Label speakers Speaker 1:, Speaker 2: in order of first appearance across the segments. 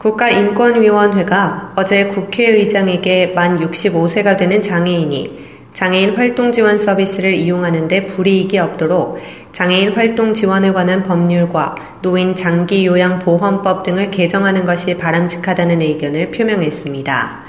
Speaker 1: 국가인권위원회가 어제 국회의장에게 만 65세가 되는 장애인이 장애인 활동 지원 서비스를 이용하는데 불이익이 없도록 장애인 활동 지원에 관한 법률과 노인 장기 요양 보험법 등을 개정하는 것이 바람직하다는 의견을 표명했습니다.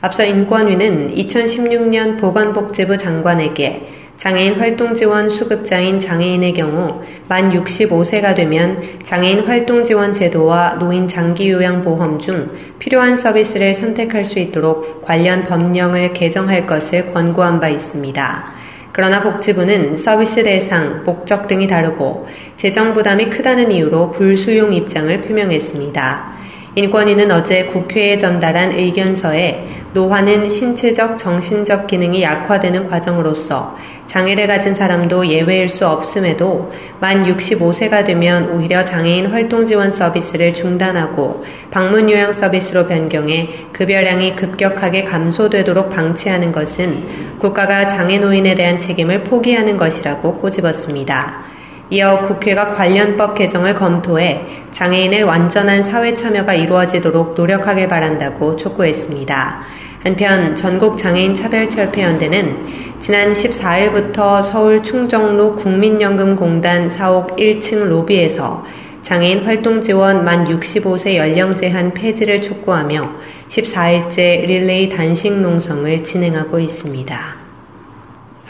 Speaker 1: 앞서 인권위는 2016년 보건복지부 장관에게 장애인 활동 지원 수급자인 장애인의 경우 만 65세가 되면 장애인 활동 지원 제도와 노인 장기 요양 보험 중 필요한 서비스를 선택할 수 있도록 관련 법령을 개정할 것을 권고한 바 있습니다. 그러나 복지부는 서비스 대상, 목적 등이 다르고 재정 부담이 크다는 이유로 불수용 입장을 표명했습니다. 인권위는 어제 국회에 전달한 의견서에 노화는 신체적, 정신적 기능이 약화되는 과정으로서 장애를 가진 사람도 예외일 수 없음에도 만 65세가 되면 오히려 장애인 활동 지원 서비스를 중단하고 방문 요양 서비스로 변경해 급여량이 급격하게 감소되도록 방치하는 것은 국가가 장애 노인에 대한 책임을 포기하는 것이라고 꼬집었습니다. 이어 국회가 관련법 개정을 검토해 장애인의 완전한 사회 참여가 이루어지도록 노력하길 바란다고 촉구했습니다. 한편 전국 장애인 차별 철폐 연대는 지난 14일부터 서울 충정로 국민연금공단 사옥 1층 로비에서 장애인 활동 지원 만 65세 연령 제한 폐지를 촉구하며 14일째 릴레이 단식 농성을 진행하고 있습니다.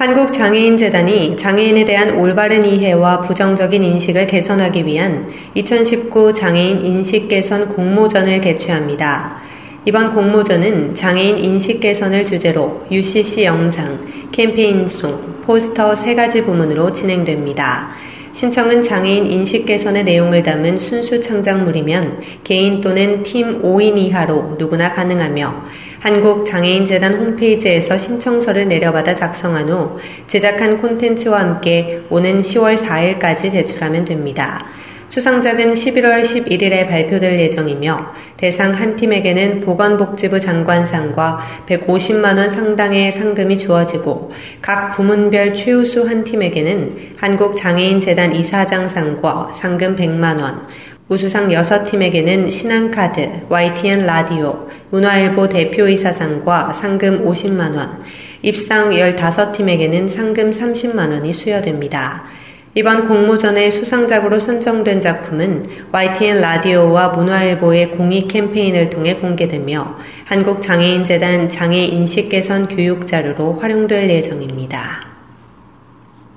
Speaker 1: 한국장애인재단이 장애인에 대한 올바른 이해와 부정적인 인식을 개선하기 위한 2019 장애인 인식 개선 공모전을 개최합니다. 이번 공모전은 장애인 인식 개선을 주제로 UCC 영상, 캠페인송, 포스터 세 가지 부문으로 진행됩니다. 신청은 장애인 인식 개선의 내용을 담은 순수 창작물이면 개인 또는 팀 5인 이하로 누구나 가능하며 한국장애인재단 홈페이지에서 신청서를 내려받아 작성한 후 제작한 콘텐츠와 함께 오는 10월 4일까지 제출하면 됩니다. 수상작은 11월 11일에 발표될 예정이며 대상 한 팀에게는 보건복지부 장관상과 150만원 상당의 상금이 주어지고 각 부문별 최우수 한 팀에게는 한국장애인재단 이사장상과 상금 100만원, 우수상 6팀에게는 신한카드, YTN 라디오, 문화일보 대표이사상과 상금 50만원, 입상 15팀에게는 상금 30만원이 수여됩니다. 이번 공모전의 수상작으로 선정된 작품은 YTN 라디오와 문화일보의 공익 캠페인을 통해 공개되며 한국장애인재단 장애인식 개선 교육 자료로 활용될 예정입니다.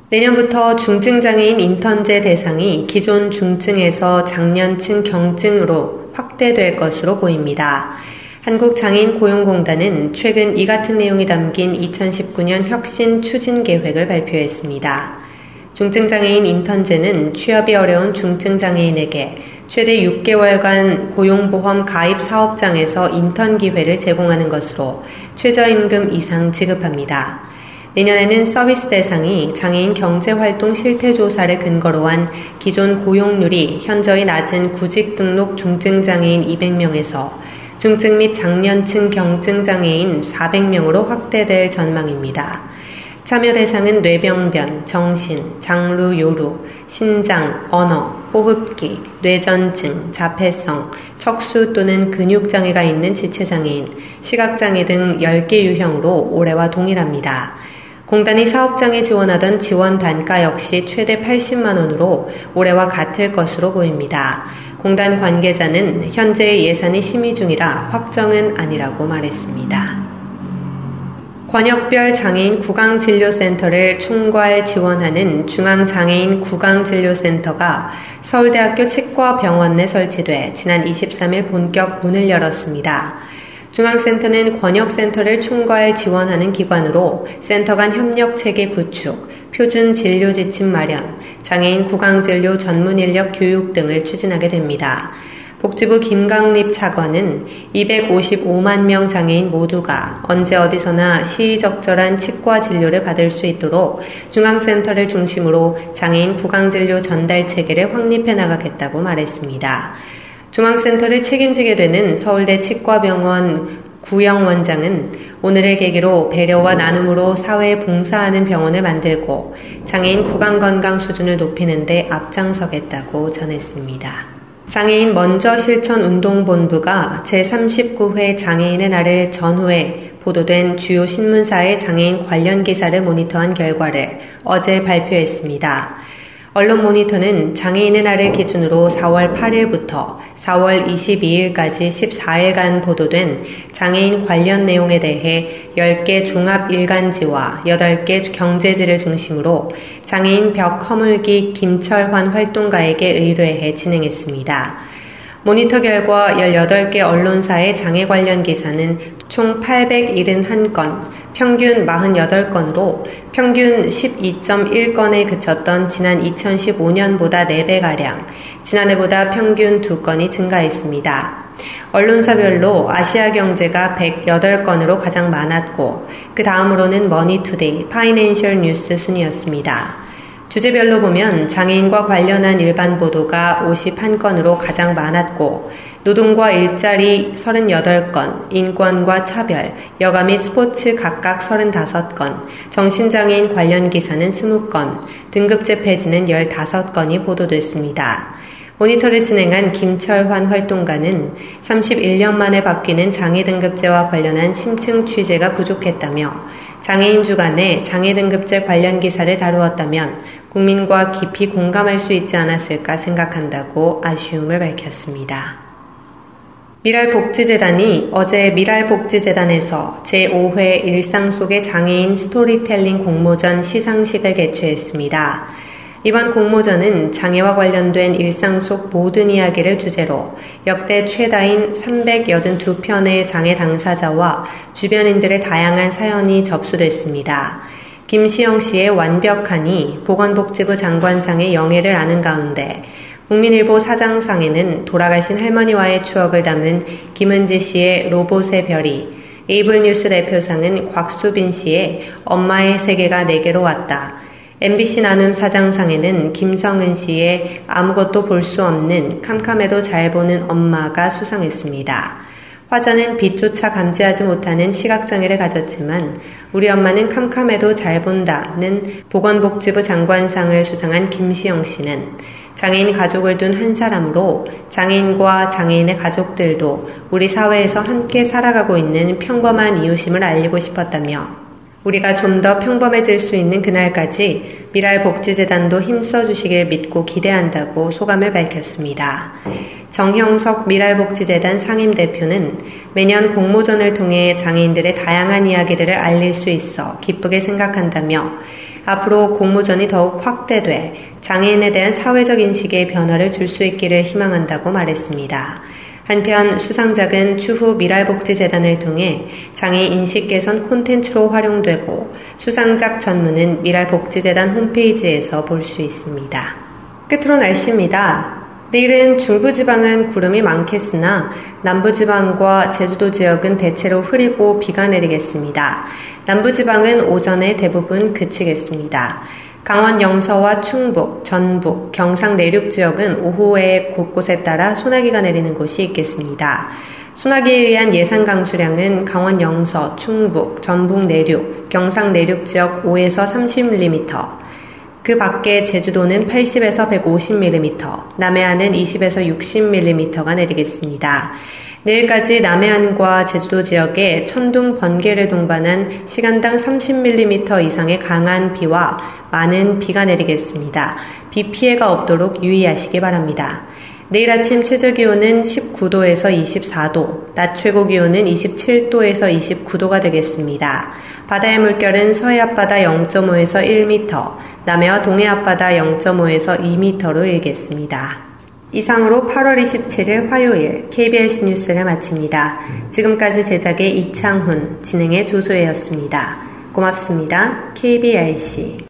Speaker 1: 내년부터 중증장애인 인턴제 대상이 기존 중증에서 장년층 경증으로 확대될 것으로 보입니다. 한국장애인 고용공단은 최근 이 같은 내용이 담긴 2019년 혁신 추진 계획을 발표했습니다. 중증장애인 인턴제는 취업이 어려운 중증장애인에게 최대 6개월간 고용보험 가입 사업장에서 인턴 기회를 제공하는 것으로 최저임금 이상 지급합니다. 내년에는 서비스 대상이 장애인 경제활동 실태조사를 근거로 한 기존 고용률이 현저히 낮은 구직 등록 중증장애인 200명에서 중증 및 장년층 경증장애인 400명으로 확대될 전망입니다. 참여 대상은 뇌병변, 정신, 장루, 요루, 신장, 언어, 호흡기, 뇌전증, 자폐성, 척수 또는 근육장애가 있는 지체장애인, 시각장애 등 10개 유형으로 올해와 동일합니다. 공단이 사업장에 지원하던 지원 단가 역시 최대 80만원으로 올해와 같을 것으로 보입니다. 공단 관계자는 현재 예산이 심의 중이라 확정은 아니라고 말했습니다. 권역별 장애인 구강진료센터를 총괄 지원하는 중앙장애인 구강진료센터가 서울대학교 치과병원 내 설치돼 지난 23일 본격 문을 열었습니다. 중앙센터는 권역센터를 총괄 지원하는 기관으로 센터 간 협력 체계 구축, 표준 진료 지침 마련, 장애인 구강진료 전문 인력 교육 등을 추진하게 됩니다. 복지부 김강립 차관은 255만 명 장애인 모두가 언제 어디서나 시의적절한 치과 진료를 받을 수 있도록 중앙센터를 중심으로 장애인 구강진료 전달 체계를 확립해 나가겠다고 말했습니다. 중앙센터를 책임지게 되는 서울대 치과병원 구영 원장은 오늘의 계기로 배려와 나눔으로 사회에 봉사하는 병원을 만들고 장애인 구강 건강 수준을 높이는 데 앞장서겠다고 전했습니다. 장애인 먼저 실천 운동본부가 제39회 장애인의 날을 전후에 보도된 주요 신문사의 장애인 관련 기사를 모니터한 결과를 어제 발표했습니다. 언론 모니터는 장애인의 날을 기준으로 4월 8일부터 4월 22일까지 14일간 보도된 장애인 관련 내용에 대해 10개 종합 일간지와 8개 경제지를 중심으로 장애인 벽 허물기 김철환 활동가에게 의뢰해 진행했습니다. 모니터 결과 18개 언론사의 장애 관련 기사는 총 871건, 평균 48건으로 평균 12.1건에 그쳤던 지난 2015년보다 4배가량, 지난해보다 평균 2건이 증가했습니다. 언론사별로 아시아 경제가 108건으로 가장 많았고, 그 다음으로는 머니투데이, 파이낸셜 뉴스 순이었습니다. 주제별로 보면 장애인과 관련한 일반 보도가 51건으로 가장 많았고 노동과 일자리 38건, 인권과 차별, 여가 및 스포츠 각각 35건, 정신장애인 관련 기사는 20건, 등급제 폐지는 15건이 보도됐습니다. 모니터를 진행한 김철환 활동가는 31년 만에 바뀌는 장애 등급제와 관련한 심층 취재가 부족했다며 장애인 주간에 장애 등급제 관련 기사를 다루었다면 국민과 깊이 공감할 수 있지 않았을까 생각한다고 아쉬움을 밝혔습니다. 미랄복지재단이 어제 미랄복지재단에서 제5회 일상 속의 장애인 스토리텔링 공모전 시상식을 개최했습니다. 이번 공모전은 장애와 관련된 일상 속 모든 이야기를 주제로 역대 최다인 382편의 장애 당사자와 주변인들의 다양한 사연이 접수됐습니다. 김시영 씨의 완벽하니 보건복지부 장관상의 영예를 아는 가운데 국민일보 사장상에는 돌아가신 할머니와의 추억을 담은 김은지 씨의 로봇의 별이, 에이블뉴스 대표상은 곽수빈 씨의 엄마의 세계가 내게로 왔다. MBC 나눔 사장상에는 김성은 씨의 아무것도 볼 수 없는 캄캄해도 잘 보는 엄마가 수상했습니다. 화자는 빛조차 감지하지 못하는 시각장애를 가졌지만 우리 엄마는 캄캄해도 잘 본다는 보건복지부 장관상을 수상한 김시영 씨는 장애인 가족을 둔 한 사람으로 장애인과 장애인의 가족들도 우리 사회에서 함께 살아가고 있는 평범한 이웃임을 알리고 싶었다며 우리가 좀 더 평범해질 수 있는 그날까지 미랄복지재단도 힘써 주시길 믿고 기대한다고 소감을 밝혔습니다. 정형석 미랄복지재단 상임대표는 매년 공모전을 통해 장애인들의 다양한 이야기들을 알릴 수 있어 기쁘게 생각한다며 앞으로 공모전이 더욱 확대돼 장애인에 대한 사회적 인식의 변화를 줄 수 있기를 희망한다고 말했습니다. 한편 수상작은 추후 미랄복지재단을 통해 장애 인식 개선 콘텐츠로 활용되고 수상작 전문은 미랄복지재단 홈페이지에서 볼 수 있습니다. 끝으로 날씨입니다. 내일은 중부지방은 구름이 많겠으나 남부지방과 제주도 지역은 대체로 흐리고 비가 내리겠습니다. 남부지방은 오전에 대부분 그치겠습니다. 강원 영서와 충북, 전북, 경상 내륙 지역은 오후에 곳곳에 따라 소나기가 내리는 곳이 있겠습니다. 소나기에 의한 예상 강수량은 강원 영서, 충북, 전북 내륙, 경상 내륙 지역 5에서 30mm, 그 밖에 제주도는 80에서 150mm, 남해안은 20에서 60mm가 내리겠습니다. 내일까지 남해안과 제주도 지역에 천둥 번개를 동반한 시간당 30mm 이상의 강한 비와 많은 비가 내리겠습니다. 비 피해가 없도록 유의하시기 바랍니다. 내일 아침 최저 기온은 19도에서 24도, 낮 최고 기온은 27도에서 29도가 되겠습니다. 바다의 물결은 서해 앞바다 0.5에서 1m, 남해와 동해 앞바다 0.5에서 2m로 일겠습니다. 이상으로 8월 27일 화요일 KBS 뉴스를 마칩니다. 지금까지 제작의 이창훈, 진행의 조소혜였습니다. 고맙습니다. KBRC